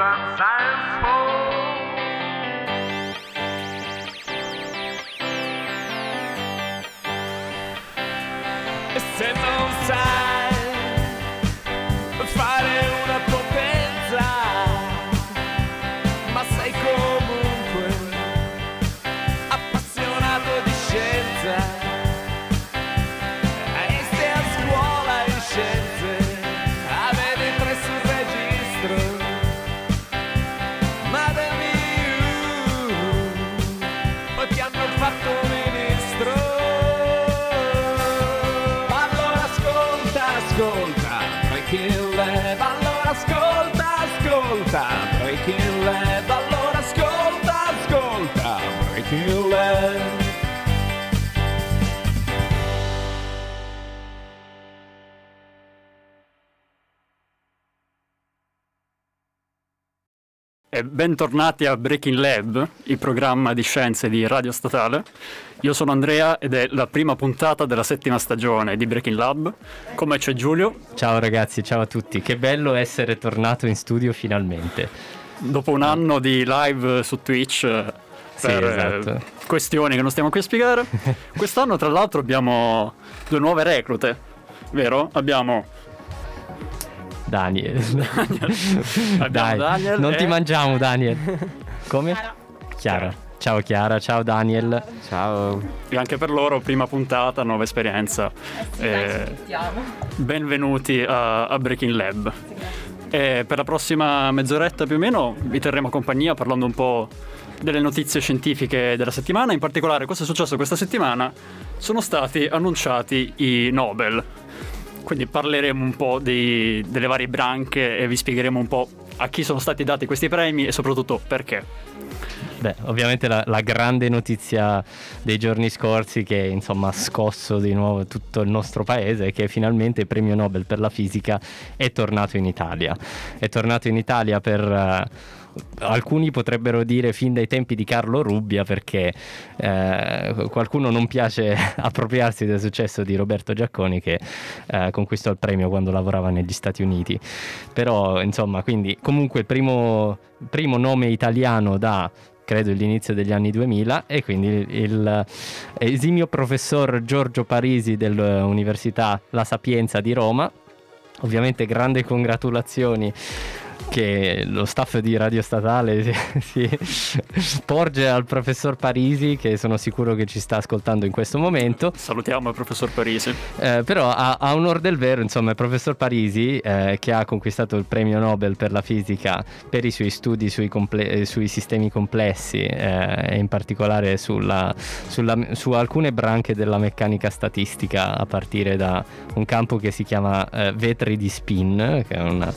and science E bentornati a Breaking Lab, il programma di scienze di Radio Statale. Io sono Andrea ed è la prima puntata della settima stagione di Breaking Lab. Con me c'è Giulio. Ciao ragazzi, ciao a tutti. Che bello essere tornato in studio finalmente. Dopo un anno di live su Twitch per esatto. eh, questioni che non stiamo qui a spiegare, quest'anno tra l'altro abbiamo due nuove reclute, vero? Abbiamo Daniel. Abbiamo Dai, Daniel non e- ti mangiamo Daniel. Come? Chiara. Ciao Chiara, ciao Daniel. Ciao. e anche per loro prima puntata, nuova esperienza. Eh, benvenuti a, a Breaking Lab. E per la prossima mezz'oretta più o meno vi terremo compagnia parlando un po' delle notizie scientifiche della settimana, in particolare cosa è successo questa settimana. Sono stati annunciati i Nobel. Quindi parleremo un po' dei- delle varie branche e vi spiegheremo un po' a chi sono stati dati questi premi e soprattutto perché. Beh, ovviamente la, la grande notizia dei giorni scorsi che insomma ha scosso di nuovo tutto il nostro paese è che finalmente il premio Nobel per la fisica è tornato in Italia. È tornato in Italia per... eh, alcuni potrebbero dire fin dai tempi di Carlo Rubbia perché eh, qualcuno non piace appropriarsi del successo di Roberto Giacconi che eh, conquistò il premio quando lavorava negli Stati Uniti. Però insomma, quindi comunque primo, primo nome italiano da credo l'inizio degli anni 2000 e quindi il, il esimio professor Giorgio Parisi dell'Università La Sapienza di Roma. Ovviamente grandi congratulazioni che lo staff di Radio Statale si, si porge al professor Parisi che sono sicuro che ci sta ascoltando in questo momento. Salutiamo il professor Parisi. Eh, però a, a onor del vero, insomma, il professor Parisi, eh, che ha conquistato il premio Nobel per la fisica per i suoi studi sui, comple- eh, sui sistemi complessi eh, e in particolare sulla- sulla- su alcune branche della meccanica statistica, a partire da un campo che si chiama eh, vetri di spin, che è una-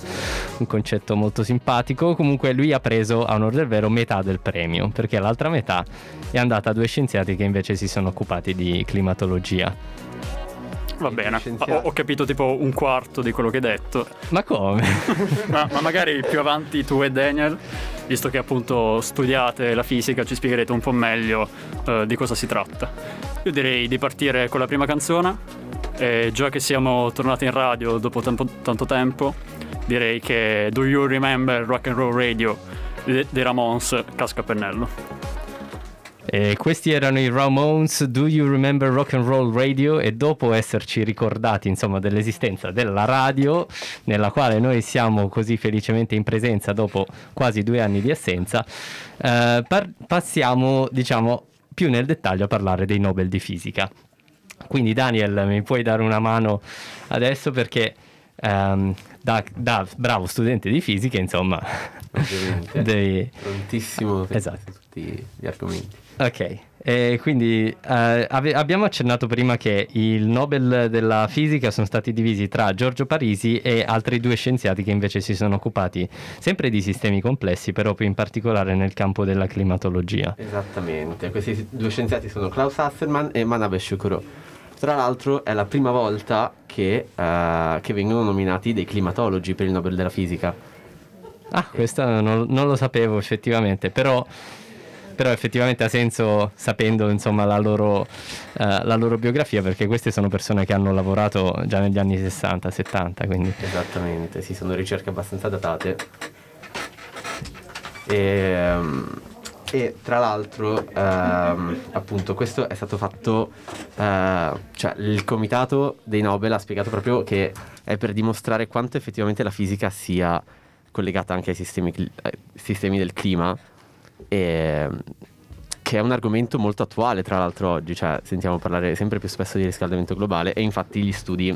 un concetto molto simpatico. Comunque, lui ha preso, a onor del vero, metà del premio, perché l'altra metà è andata a due scienziati che invece si sono occupati di climatologia. Va bene, ho, ho capito tipo un quarto di quello che hai detto, Ma come? ma, ma magari più avanti tu e Daniel, visto che appunto studiate la fisica, ci spiegherete un po' meglio eh, di cosa si tratta. Io direi di partire con la prima canzone, e già che siamo tornati in radio dopo tempo- tanto tempo, direi che Do You Remember Rock and Roll Radio de- dei Ramones casca pennello. E questi erano i Ramones, Do You Remember Rock and Roll Radio? E dopo esserci ricordati insomma dell'esistenza della radio, nella quale noi siamo così felicemente in presenza dopo quasi due anni di assenza, eh, par- passiamo diciamo più nel dettaglio a parlare dei Nobel di fisica. Quindi Daniel mi puoi dare una mano adesso perché ehm, da, da bravo studente di fisica insomma Ovviamente. devi... Prontissimo per Esatto. tutti gli argomenti. Ok, e quindi eh, ave- abbiamo accennato prima che il Nobel della fisica sono stati divisi tra Giorgio Parisi e altri due scienziati che invece si sono occupati sempre di sistemi complessi, però più in particolare nel campo della climatologia. Esattamente. Questi due scienziati sono Klaus Hasselmann e Manabe Shukuro. Tra l'altro è la prima volta che, eh, che vengono nominati dei climatologi per il Nobel della fisica. Ah, questo non, non lo sapevo effettivamente, però, però effettivamente ha senso sapendo insomma la loro, eh, la loro biografia, perché queste sono persone che hanno lavorato già negli anni 60, 70, quindi... Esattamente, sì, sono ricerche abbastanza datate. E, ehm, e tra l'altro, ehm, appunto, questo è stato fatto, eh, cioè il comitato dei Nobel ha spiegato proprio che è per dimostrare quanto effettivamente la fisica sia collegata anche ai sistemi, ai sistemi del clima, e, che è un argomento molto attuale tra l'altro oggi, cioè sentiamo parlare sempre più spesso di riscaldamento globale e infatti gli studi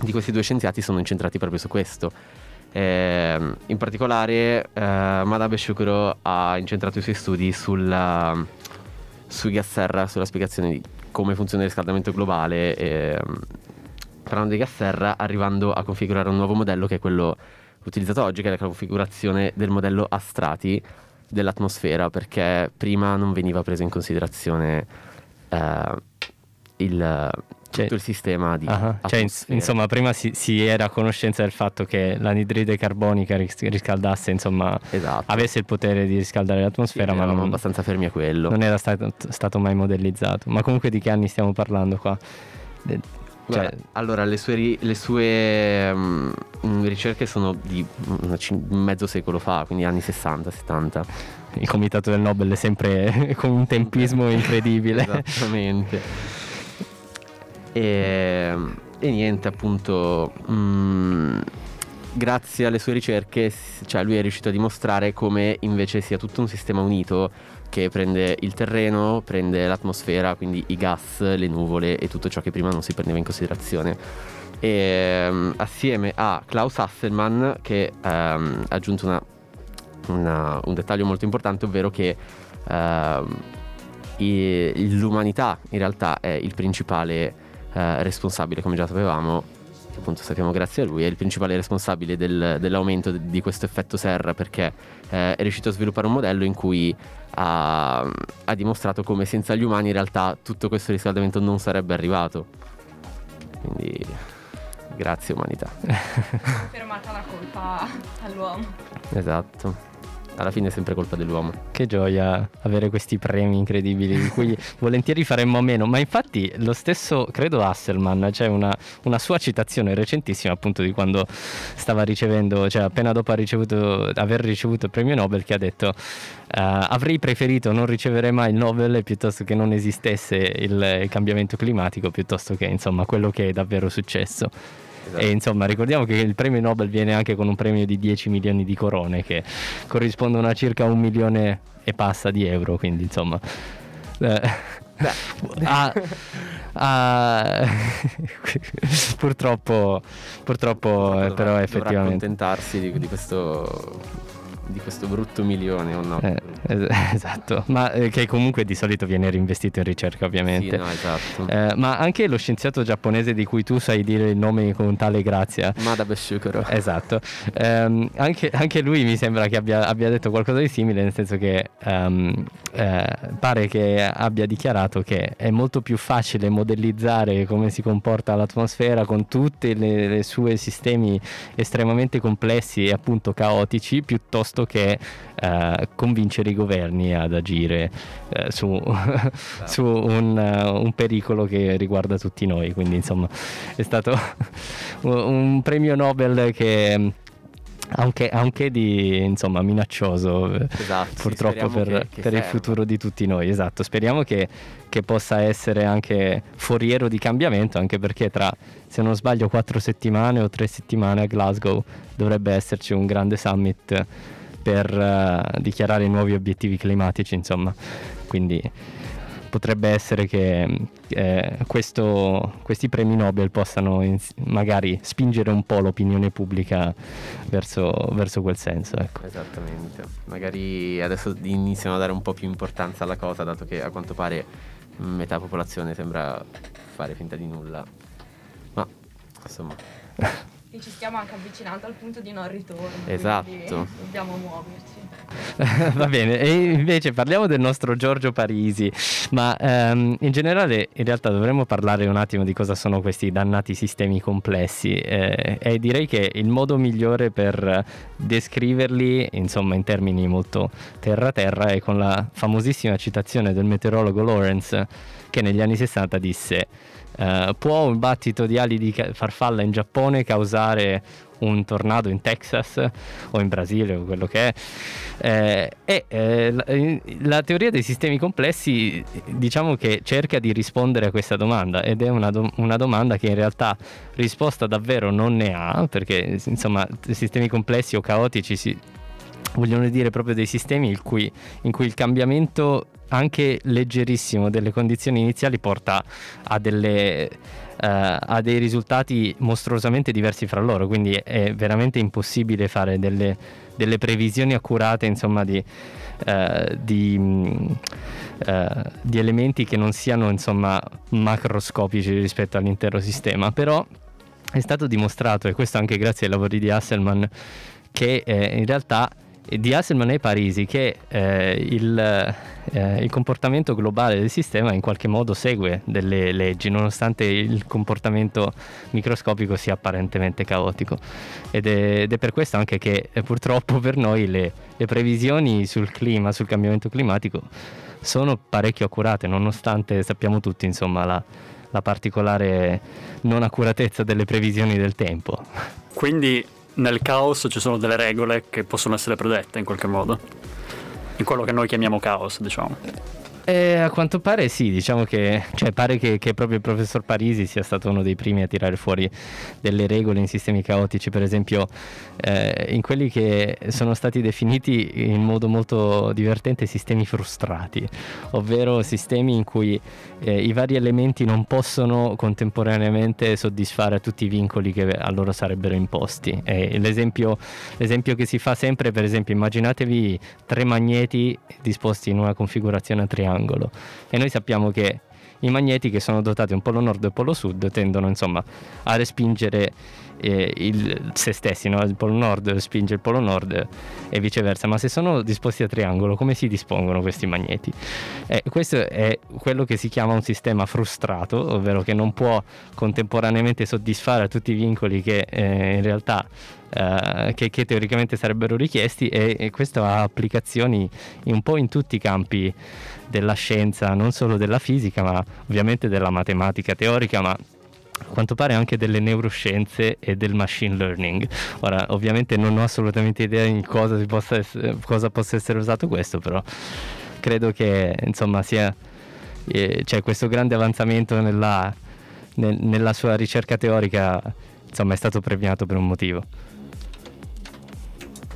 di questi due scienziati sono incentrati proprio su questo. Eh, in particolare eh, Madabe Shukuro ha incentrato i suoi studi sulla, sui gas serra, sulla spiegazione di come funziona il riscaldamento globale, eh, parlando di gas serra, arrivando a configurare un nuovo modello che è quello utilizzato oggi, che è la configurazione del modello a strati dell'atmosfera, perché prima non veniva preso in considerazione eh, il, Cioè- tutto il sistema di Ah, cioè, insomma, prima si, si era a conoscenza del fatto che l'anidride carbonica ris- riscaldasse, insomma, Esatto. avesse il potere di riscaldare Sì, l'atmosfera, ma eravamo non, abbastanza fermi a quello. non era stato, stato mai modellizzato. Ma comunque di che anni stiamo parlando qua? De- cioè, Guarda, allora, le sue, le sue, mm, mm, ricerche sono di una cin- mezzo secolo fa, quindi anni 60-70. il comitato del Nobel è sempre con un tempismo incredibile. Esattamente. E, e niente, appunto, mm, grazie alle sue ricerche, cioè lui è riuscito a dimostrare come invece sia tutto un sistema unito che prende il terreno, prende l'atmosfera, quindi i gas, le nuvole e tutto ciò che prima non si prendeva in considerazione. E, mm, assieme a Klaus Hasselmann che ehm, ha aggiunto una- una- un dettaglio molto importante, ovvero che ehm, i- l'umanità in realtà è il principale eh, responsabile, come già sapevamo, che appunto sappiamo grazie a lui, è il principale responsabile del- dell'aumento di, di questo effetto serra perché eh, è riuscito a sviluppare un modello in cui ha, ha dimostrato come senza gli umani in realtà tutto questo riscaldamento non sarebbe arrivato. Quindi grazie umanità. Fermata la colpa all'uomo. Esatto. Alla fine è sempre colpa dell'uomo. Che gioia avere questi premi incredibili di cui volentieri faremmo a meno. Ma infatti lo stesso, credo Hasselman, c'è una, una sua citazione recentissima appunto di quando stava ricevendo, cioè appena dopo ricevuto, aver ricevuto il premio Nobel che ha detto "Eh, avrei preferito non ricevere mai il Nobel piuttosto che non esistesse il cambiamento climatico piuttosto che insomma quello che è davvero successo. Esatto. E insomma, ricordiamo che il premio Nobel viene anche con un premio di 10 milioni di corone, che corrispondono a circa un milione e passa di euro. Quindi, insomma, eh, ha- ha- purtroppo, purtroppo, eh, Dovrà- però, dovrà effettivamente. accontentarsi di, di questo di questo brutto milione o no? Eh, es- esatto, ma eh, che comunque di solito viene reinvestito in ricerca, sì, ovviamente. no, esatto. Eh, ma anche lo scienziato giapponese di cui tu sai dire il nome con tale grazia, Madabe Shukuro. Esatto, Ehm, anche, anche lui mi sembra che abbia, abbia detto qualcosa di simile, nel senso che eh, pare che abbia dichiarato che è molto più facile modellizzare come si comporta l'atmosfera con tutti i suoi sistemi estremamente complessi e appunto caotici, piuttosto che eh, convincere i governi ad agire eh, su, su un, eh, un pericolo che riguarda tutti noi. Quindi insomma è stato un premio Nobel che anche, anche di insomma minaccioso eh, Esatto, sì, purtroppo speriamo per, che- che per il futuro di tutti noi esatto speriamo che, che possa essere anche foriero di cambiamento anche perché tra se non sbaglio quattro settimane o tre settimane a Glasgow dovrebbe esserci un grande summit per eh, dichiarare nuovi obiettivi climatici insomma quindi potrebbe essere che eh, questo- questi premi Nobel possano ins- magari spingere un po' l'opinione pubblica verso, verso quel senso. Ecco. Esattamente. Magari adesso iniziano a dare un po' più importanza alla cosa, dato che a quanto pare metà popolazione sembra fare finta di nulla. Ma insomma, E ci stiamo anche avvicinando al punto di non ritorno. Esatto. Dobbiamo muoverci. Va bene, e invece parliamo del nostro Giorgio Parisi, ma ehm, in generale in realtà dovremmo parlare un attimo di cosa sono questi dannati sistemi complessi eh, e direi che il modo migliore per descriverli, insomma in termini molto terra-terra, è con la famosissima citazione del meteorologo Lawrence che negli anni 60 disse Eh, può un battito di ali di farfalla in Giappone causare un tornado in Texas o in Brasile o quello che è. Eh, e eh, la, la teoria dei sistemi complessi diciamo che cerca di rispondere a questa domanda ed è una, do- una domanda che in realtà risposta davvero non ne ha perché insomma sistemi complessi o caotici si, vogliono dire proprio dei sistemi in cui, in cui il cambiamento anche leggerissimo delle condizioni iniziali porta a delle Uh, ha dei risultati mostruosamente diversi fra loro, quindi è veramente impossibile fare delle, delle previsioni accurate insomma, di, uh, di, uh, di, elementi che non siano insomma, macroscopici rispetto all'intero sistema. Però è stato dimostrato, e questo anche grazie ai lavori di Hasselman, che eh, in realtà di Hasselman e Parisi che eh, il, eh, il, comportamento globale del sistema in qualche modo segue delle leggi, nonostante il comportamento microscopico sia apparentemente caotico. Ed è, ed è per questo anche che eh, purtroppo per noi le, le previsioni sul clima, sul cambiamento climatico, sono parecchio accurate, nonostante sappiamo tutti insomma la, la particolare non accuratezza delle previsioni del tempo. Quindi nel caos ci sono delle regole che possono essere predette in qualche modo. In quello che noi chiamiamo caos, diciamo. Eh, a quanto pare sì, diciamo che cioè, pare che, che, proprio il professor Parisi sia stato uno dei primi a tirare fuori delle regole in sistemi caotici, per esempio eh, in quelli che sono stati definiti in modo molto divertente sistemi frustrati, ovvero sistemi in cui eh, i vari elementi non possono contemporaneamente soddisfare tutti i vincoli che a loro sarebbero imposti. L'esempio, l'esempio che si fa sempre, per esempio, immaginatevi tre magneti disposti in una configurazione a triangolo triangolo e noi sappiamo che i magneti che sono dotati un polo nord e un polo sud tendono insomma a respingere eh, il, se stessi, no? il polo nord spinge il polo nord e viceversa, ma se sono disposti a triangolo come si dispongono questi magneti? Eh, questo è quello che si chiama un sistema frustrato, ovvero che non può contemporaneamente soddisfare tutti i vincoli che eh, in realtà Uh, che, che, teoricamente sarebbero richiesti e, e, questo ha applicazioni un po' in tutti i campi della scienza, non solo della fisica, ma ovviamente della matematica teorica, ma a quanto pare anche delle neuroscienze e del machine learning. Ora, ovviamente non ho assolutamente idea di cosa, possa essere, cosa possa essere usato questo, però credo che insomma sia eh, c'è questo grande avanzamento nella, nel, nella sua ricerca teorica, insomma, è stato premiato per un motivo.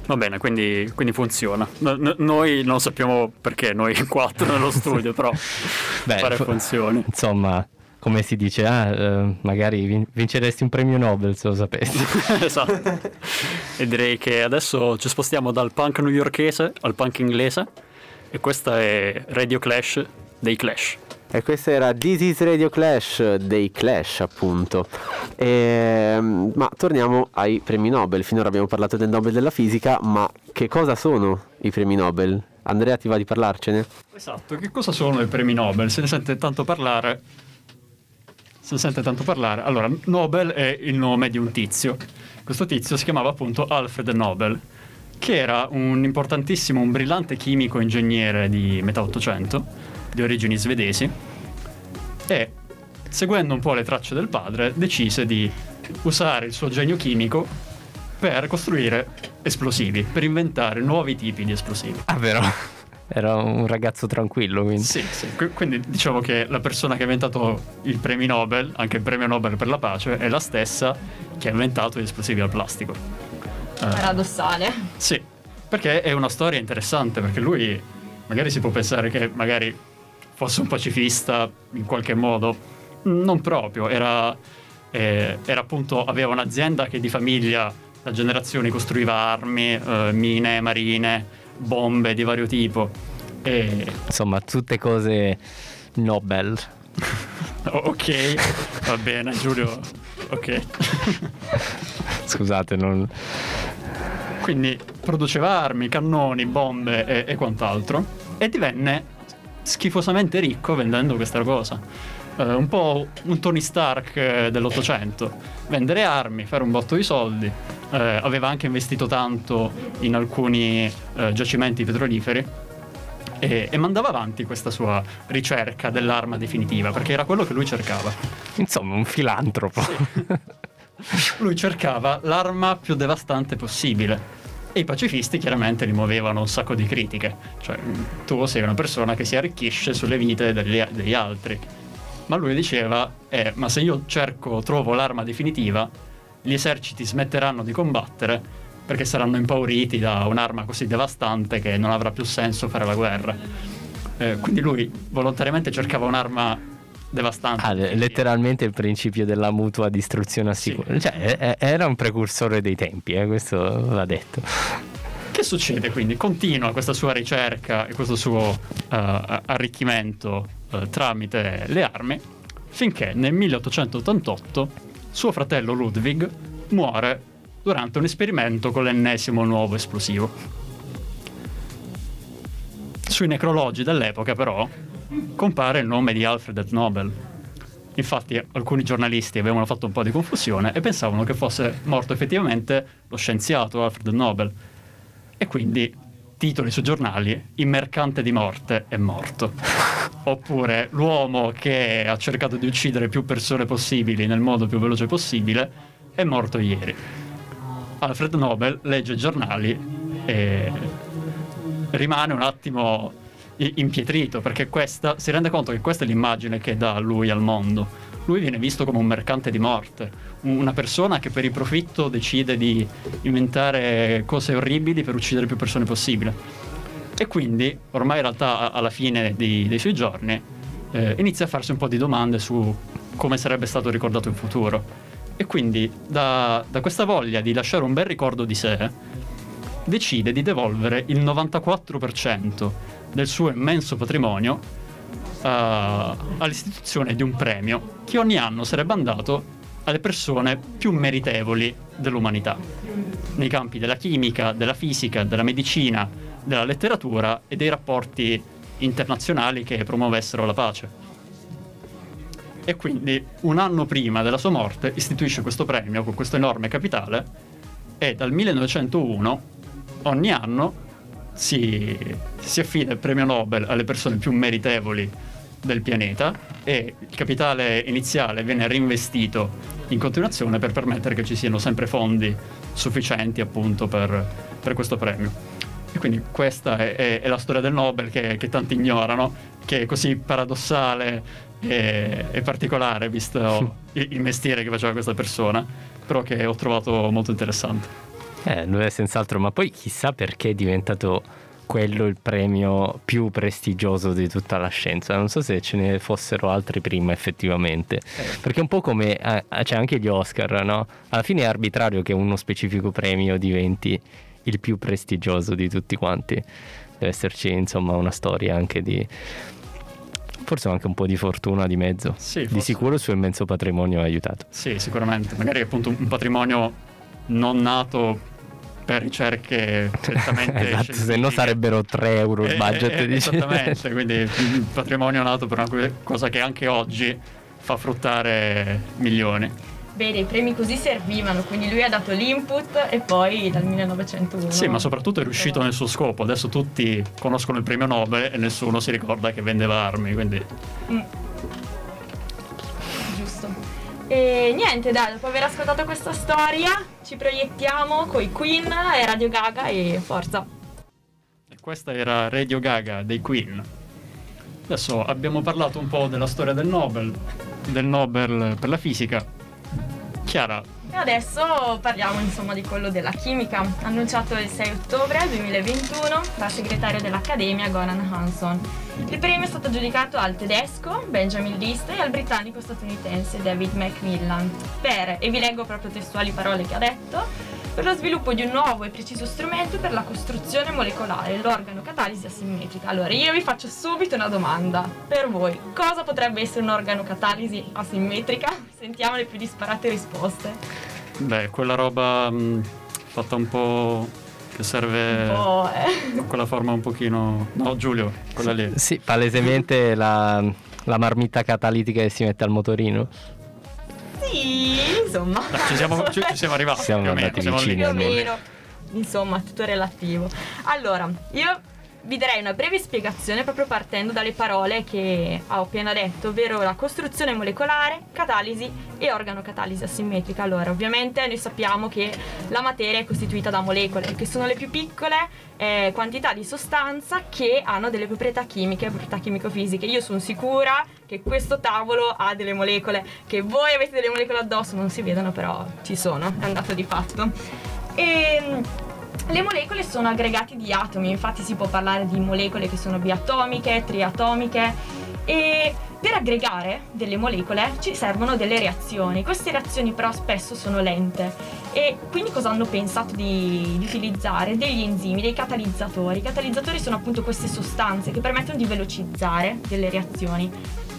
Va bene, quindi, quindi funziona. No, noi non sappiamo perché, noi quattro nello studio, però Beh, pare funzioni. Insomma, come si dice, ah, eh, magari vinceresti un premio Nobel se lo sapessi. esatto. e direi che adesso ci spostiamo dal punk newyorkese al punk inglese e questa è Radio Clash dei Clash. E questo era This is Radio Clash dei Clash, appunto. E, ehm, ma torniamo ai premi Nobel. Finora abbiamo parlato del Nobel della fisica, ma che cosa sono i premi Nobel? Andrea, ti va di parlarcene? Esatto, che cosa sono i premi Nobel? Se ne sente tanto parlare. Se ne sente tanto parlare. Allora, Nobel è il nome di un tizio. Questo tizio si chiamava appunto Alfred Nobel, che era un importantissimo, un brillante chimico ingegnere di metà Ottocento di origini svedesi e seguendo un po' le tracce del padre decise di usare il suo genio chimico per costruire esplosivi, per inventare nuovi tipi di esplosivi. Ah, vero? Era un ragazzo tranquillo, quindi. Sì, sì. Quindi diciamo che la persona che ha inventato il premio Nobel, anche il premio Nobel per la pace, è la stessa che ha inventato gli esplosivi al plastico. Paradossale. Uh, sì, perché è una storia interessante, perché lui magari si può pensare che magari fosse un pacifista in qualche modo. Non proprio, era, eh, era appunto, aveva un'azienda che di famiglia da generazioni costruiva armi, eh, mine, marine, bombe di vario tipo. E... Insomma, tutte cose Nobel. ok, va bene, Giulio. Ok. Scusate, non. Quindi produceva armi, cannoni, bombe e, e quant'altro. E divenne schifosamente ricco vendendo questa cosa. Uh, un po' un Tony Stark eh, dell'Ottocento. Vendere armi, fare un botto di soldi. Uh, aveva anche investito tanto in alcuni uh, giacimenti petroliferi. e, e mandava avanti questa sua ricerca dell'arma definitiva, perché era quello che lui cercava. Insomma, un filantropo. Lui cercava l'arma più devastante possibile. E i pacifisti chiaramente gli muovevano un sacco di critiche. Cioè, tu sei una persona che si arricchisce sulle vite degli, degli altri. Ma lui diceva, eh, ma se io cerco, trovo l'arma definitiva, gli eserciti smetteranno di combattere perché saranno impauriti da un'arma così devastante che non avrà più senso fare la guerra. Eh, quindi lui volontariamente cercava un'arma devastante. Ah, letteralmente il principio della mutua distruzione assicurata. Cioè, è- è- era un precursore dei tempi, eh, questo va detto. Che succede quindi? Continua questa sua ricerca e questo suo eh, arricchimento eh, tramite le armi finché nel 1888 suo fratello Ludwig muore durante un esperimento con l'ennesimo nuovo esplosivo. Sui necrologi dell'epoca però compare il nome di Alfred Nobel. Infatti alcuni giornalisti avevano fatto un po' di confusione e pensavano che fosse morto effettivamente lo scienziato Alfred Nobel. E quindi titoli sui giornali, il mercante di morte è morto. Oppure l'uomo che ha cercato di uccidere più persone possibili nel modo più veloce possibile è morto ieri. Alfred Nobel legge i giornali e rimane un attimo impietrito perché questa si rende conto che questa è l'immagine che dà lui al mondo. Lui viene visto come un mercante di morte, un- una persona che per il profitto decide di inventare cose orribili per uccidere più persone possibile. E quindi, ormai in realtà alla fine di- dei suoi giorni, eh, inizia a farsi un po' di domande su come sarebbe stato ricordato in futuro. E quindi, da, da questa voglia di lasciare un bel ricordo di sé, decide di devolvere il 94% del suo immenso patrimonio eh, all'istituzione di un premio che ogni anno sarebbe andato alle persone più meritevoli dell'umanità, nei campi della chimica, della fisica, della medicina, della letteratura e dei rapporti internazionali che promuovessero la pace. E quindi un anno prima della sua morte istituisce questo premio con questo enorme capitale e dal 1901 ogni anno si, si affida il premio Nobel alle persone più meritevoli del pianeta e il capitale iniziale viene reinvestito in continuazione per permettere che ci siano sempre fondi sufficienti appunto per, per questo premio. E quindi questa è, è- è la storia del Nobel che, che tanti ignorano, che è così paradossale e, e particolare visto il, il mestiere che faceva questa persona, però che ho trovato molto interessante. Eh, lo è senz'altro, ma poi chissà perché è diventato quello il premio più prestigioso di tutta la scienza. Non so se ce ne fossero altri prima effettivamente. Perché è un po' come eh, c'è anche gli Oscar, no? Alla fine è arbitrario che uno specifico premio diventi il più prestigioso di tutti quanti. Deve esserci insomma una storia anche di forse anche un po' di fortuna di mezzo. Sì, Di forse. sicuro il suo immenso patrimonio ha aiutato. Sì, sicuramente. Magari appunto un un patrimonio non nato per ricerche prettamente esatto, se no sarebbero 3 euro il Eh, budget. eh, dici? Esattamente, quindi il patrimonio nato per una cosa che anche oggi fa fruttare milioni. Bene, i premi così servivano, quindi lui ha dato l'input e poi dal 1901. Sì, ma soprattutto è riuscito nel suo scopo. Adesso tutti conoscono il premio Nobel e nessuno si ricorda che vendeva armi, quindi Mm. E niente, dai, dopo aver ascoltato questa storia, ci proiettiamo coi Queen e Radio Gaga e forza. E questa era Radio Gaga dei Queen. Adesso abbiamo parlato un po' della storia del Nobel, del Nobel per la fisica. Chiara, E adesso parliamo insomma di quello della chimica, annunciato il 6 ottobre 2021 dal segretario dell'Accademia Goran Hansson. Il premio è stato aggiudicato al tedesco Benjamin List e al britannico statunitense David Macmillan. Per, e vi leggo proprio testuali parole che ha detto, per lo sviluppo di un nuovo e preciso strumento per la costruzione molecolare, l'organo catalisi asimmetrica. Allora, io vi faccio subito una domanda. Per voi, cosa potrebbe essere un organo catalisi asimmetrica? Sentiamo le più disparate risposte. beh, quella roba mh, fatta un po' che serve Oh, eh. quella forma un pochino... No, Giulio, quella lì. Sì, palesemente la, la marmitta catalitica che si mette al motorino. Sì, insomma. Dai, ci, siamo, ci- ci siamo arrivati. Siamo più o meno, andati siamo lì. vicini più o almeno. meno. Insomma, tutto relativo. Allora, io vi darei una breve spiegazione proprio partendo dalle parole che ho appena detto, ovvero la costruzione molecolare, catalisi e organocatalisi asimmetrica. Allora, ovviamente noi sappiamo che la materia è costituita da molecole, che sono le più piccole eh, quantità di sostanza che hanno delle proprietà chimiche, proprietà chimico-fisiche. Io sono sicura che questo tavolo ha delle molecole, che voi avete delle molecole addosso, non si vedono però ci sono, è andato di fatto. E le molecole sono aggregati di atomi, infatti si può parlare di molecole che sono biatomiche, triatomiche e per aggregare delle molecole ci servono delle reazioni. Queste reazioni però spesso sono lente e quindi cosa hanno pensato di, di utilizzare? Degli enzimi, dei catalizzatori. I catalizzatori sono appunto queste sostanze che permettono di velocizzare delle reazioni.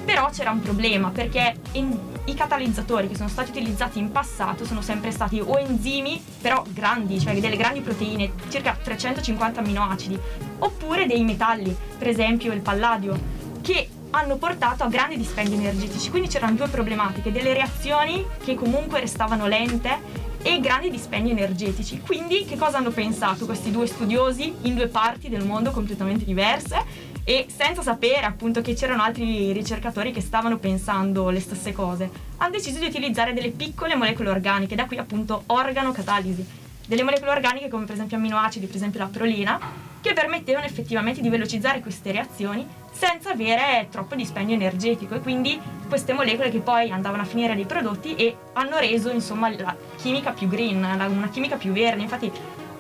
Però c'era un problema perché in, i catalizzatori che sono stati utilizzati in passato sono sempre stati o enzimi, però grandi, cioè delle grandi proteine, circa 350 amminoacidi, oppure dei metalli, per esempio il palladio, che hanno portato a grandi dispendi energetici. Quindi c'erano due problematiche, delle reazioni che comunque restavano lente e grandi dispendi energetici. Quindi che cosa hanno pensato questi due studiosi in due parti del mondo completamente diverse? E senza sapere appunto che c'erano altri ricercatori che stavano pensando le stesse cose, hanno deciso di utilizzare delle piccole molecole organiche, da qui appunto organocatalisi, delle molecole organiche come per esempio amminoacidi, per esempio la prolina, che permettevano effettivamente di velocizzare queste reazioni senza avere troppo dispendio energetico. E quindi queste molecole che poi andavano a finire nei prodotti e hanno reso insomma la chimica più green, una chimica più verde, infatti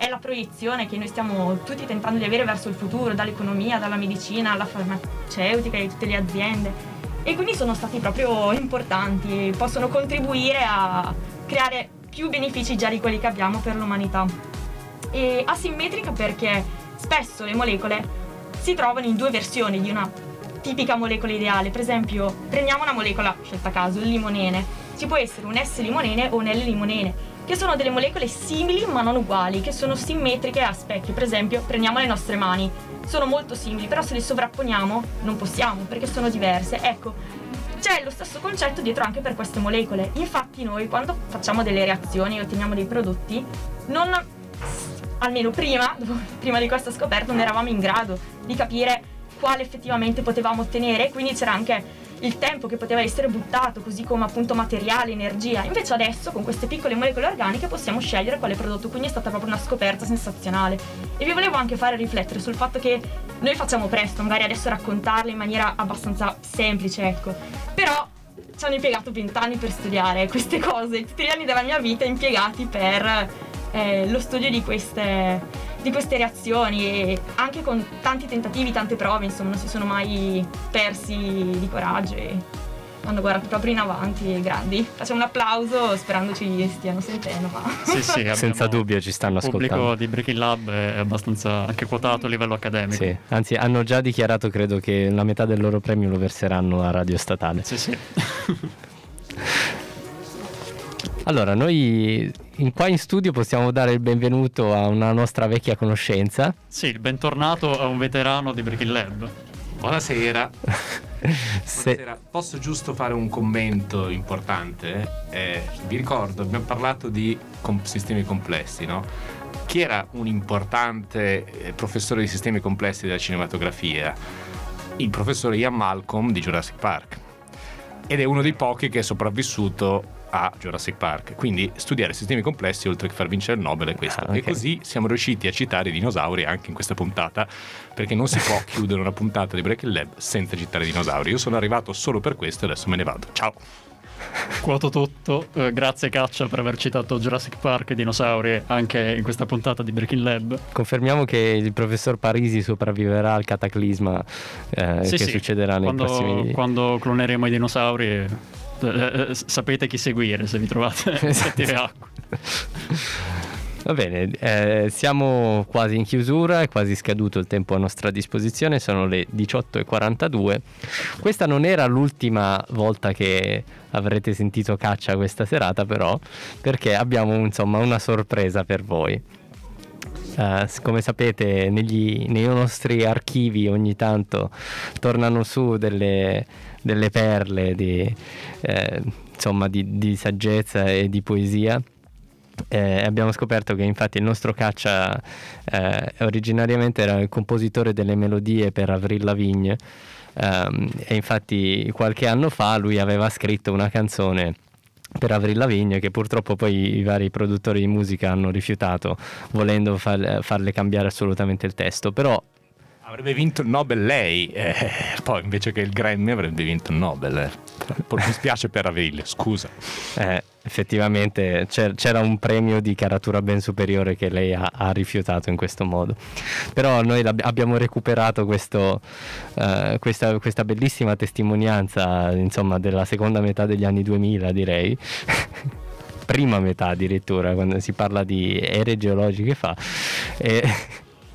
è la proiezione che noi stiamo tutti tentando di avere verso il futuro, dall'economia, dalla medicina, alla farmaceutica e tutte le aziende. E quindi sono stati proprio importanti, possono contribuire a creare più benefici già di quelli che abbiamo per l'umanità. E asimmetrica perché spesso le molecole si trovano in due versioni di una tipica molecola ideale. Per esempio, prendiamo una molecola scelta caso, il limonene. Ci può essere un S-limonene o un L-limonene che sono delle molecole simili ma non uguali, che sono simmetriche a specchio. Per esempio, prendiamo le nostre mani, sono molto simili, però se le sovrapponiamo non possiamo perché sono diverse. Ecco, c'è lo stesso concetto dietro anche per queste molecole. Infatti noi quando facciamo delle reazioni e otteniamo dei prodotti, non almeno prima, prima di questa scoperta, non eravamo in grado di capire quale effettivamente potevamo ottenere, quindi c'era anche il tempo che poteva essere buttato, così come appunto materiale, energia. Invece adesso con queste piccole molecole organiche possiamo scegliere quale prodotto, quindi è stata proprio una scoperta sensazionale. E vi volevo anche fare riflettere sul fatto che noi facciamo presto, magari adesso raccontarle in maniera abbastanza semplice, ecco. Però ci hanno impiegato vent'anni per studiare queste cose, tutti gli anni della mia vita impiegati per eh, lo studio di queste di queste reazioni e anche con tanti tentativi, tante prove, insomma, non si sono mai persi di coraggio e hanno guardato proprio in avanti, grandi. Facciamo un applauso sperando ci stiano sentendo. Ma... Sì, sì, senza dubbio ci stanno ascoltando. Il pubblico di Breaking Lab è abbastanza anche quotato a livello accademico. Sì, anzi hanno già dichiarato credo che la metà del loro premio lo verseranno a Radio Statale. Sì, sì. Allora, noi in, qua in studio possiamo dare il benvenuto a una nostra vecchia conoscenza. Sì, il bentornato a un veterano di Breaking Lab. Buonasera. Se... Buonasera. Posso giusto fare un commento importante? Eh, vi ricordo, abbiamo parlato di com- sistemi complessi, no? Chi era un importante eh, professore di sistemi complessi della cinematografia? Il professore Ian Malcolm di Jurassic Park. Ed è uno dei pochi che è sopravvissuto a Jurassic Park. Quindi studiare sistemi complessi oltre che far vincere il Nobel è questo. Ah, okay. E così siamo riusciti a citare i dinosauri anche in questa puntata, perché non si può chiudere una puntata di Breaking Lab senza citare i dinosauri. Io sono arrivato solo per questo e adesso me ne vado. Ciao! Quoto tutto, eh, grazie Caccia per aver citato Jurassic Park e dinosauri anche in questa puntata di Breaking Lab. Confermiamo che il professor Parisi sopravviverà al cataclisma eh, sì, che sì. succederà nei quando, prossimi... Quando cloneremo i dinosauri eh, eh, sapete chi seguire se vi trovate a acqua. Va bene, eh, siamo quasi in chiusura, è quasi scaduto il tempo a nostra disposizione, sono le 18.42. Questa non era l'ultima volta che avrete sentito caccia questa serata, però, perché abbiamo insomma una sorpresa per voi. Uh, come sapete negli, nei nostri archivi ogni tanto tornano su delle, delle perle di, eh, insomma, di, di, saggezza e di poesia. Eh, abbiamo scoperto che infatti il nostro caccia eh, originariamente era il compositore delle melodie per Avril Lavigne. Um, e infatti qualche anno fa lui aveva scritto una canzone per Avril Lavigne che purtroppo poi i vari produttori di musica hanno rifiutato volendo far, farle cambiare assolutamente il testo. Però Avrebbe vinto il Nobel lei, eh, poi invece che il Grammy avrebbe vinto il Nobel. Eh. Mi spiace per Avril, scusa. Eh, effettivamente c'era un premio di caratura ben superiore che lei ha, ha rifiutato in questo modo. Però noi abbiamo recuperato questo, uh, questa, questa, bellissima testimonianza insomma, della seconda metà degli anni 2000 direi. Prima metà addirittura, quando si parla di ere geologiche fa. E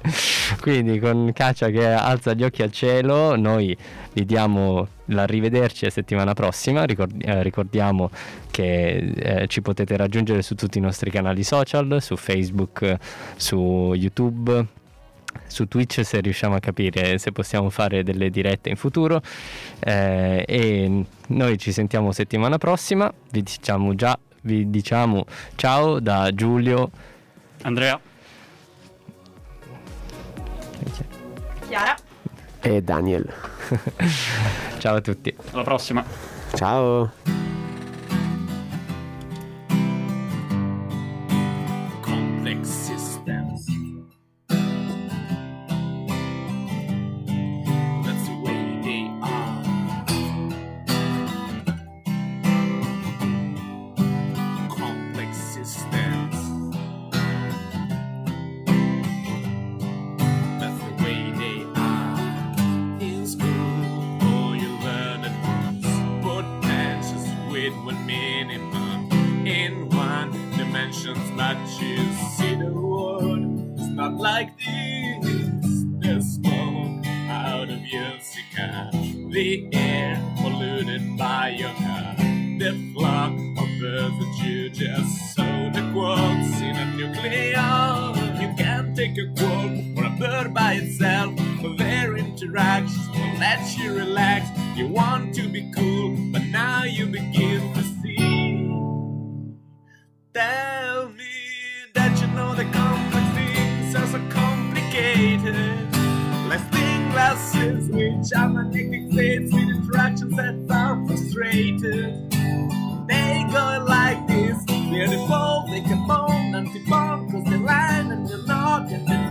quindi con Caccia che alza gli occhi al cielo, noi vi diamo l'arrivederci la settimana prossima. Ricordi- eh, ricordiamo che eh, ci potete raggiungere su tutti i nostri canali social, su Facebook, su YouTube, su Twitch se riusciamo a capire se possiamo fare delle dirette in futuro. Eh, e noi ci sentiamo settimana prossima. Vi diciamo già vi diciamo ciao da Giulio. Andrea Chiara e Daniel. Ciao a tutti. Alla prossima. Ciao. Complex Like stained glasses, which are magnetic states with interactions that are frustrated. They go like this, they're the ball, they come on, anti-bomb, cause they line and they're not, and they're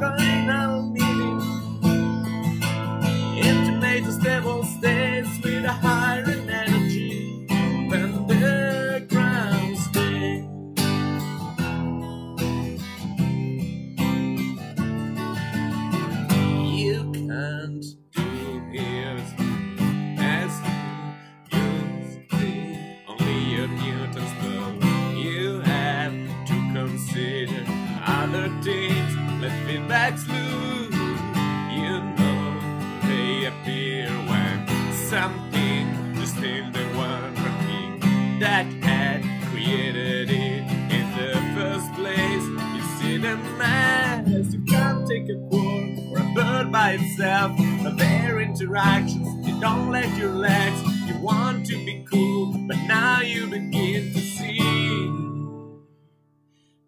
by itself, but their interactions, you don't let your legs. You want to be cool, but now you begin to see.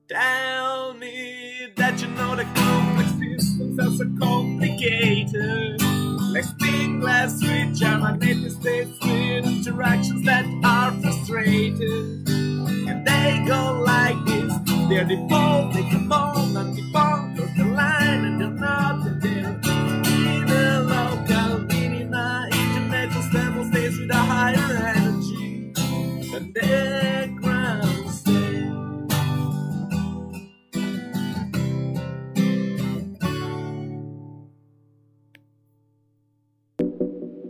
Tell me that you know the complex systems are so complicated. Like stained glass switch and magnetic states with interactions that are frustrated. And they go like this. They're default, they come on, default, or the line, and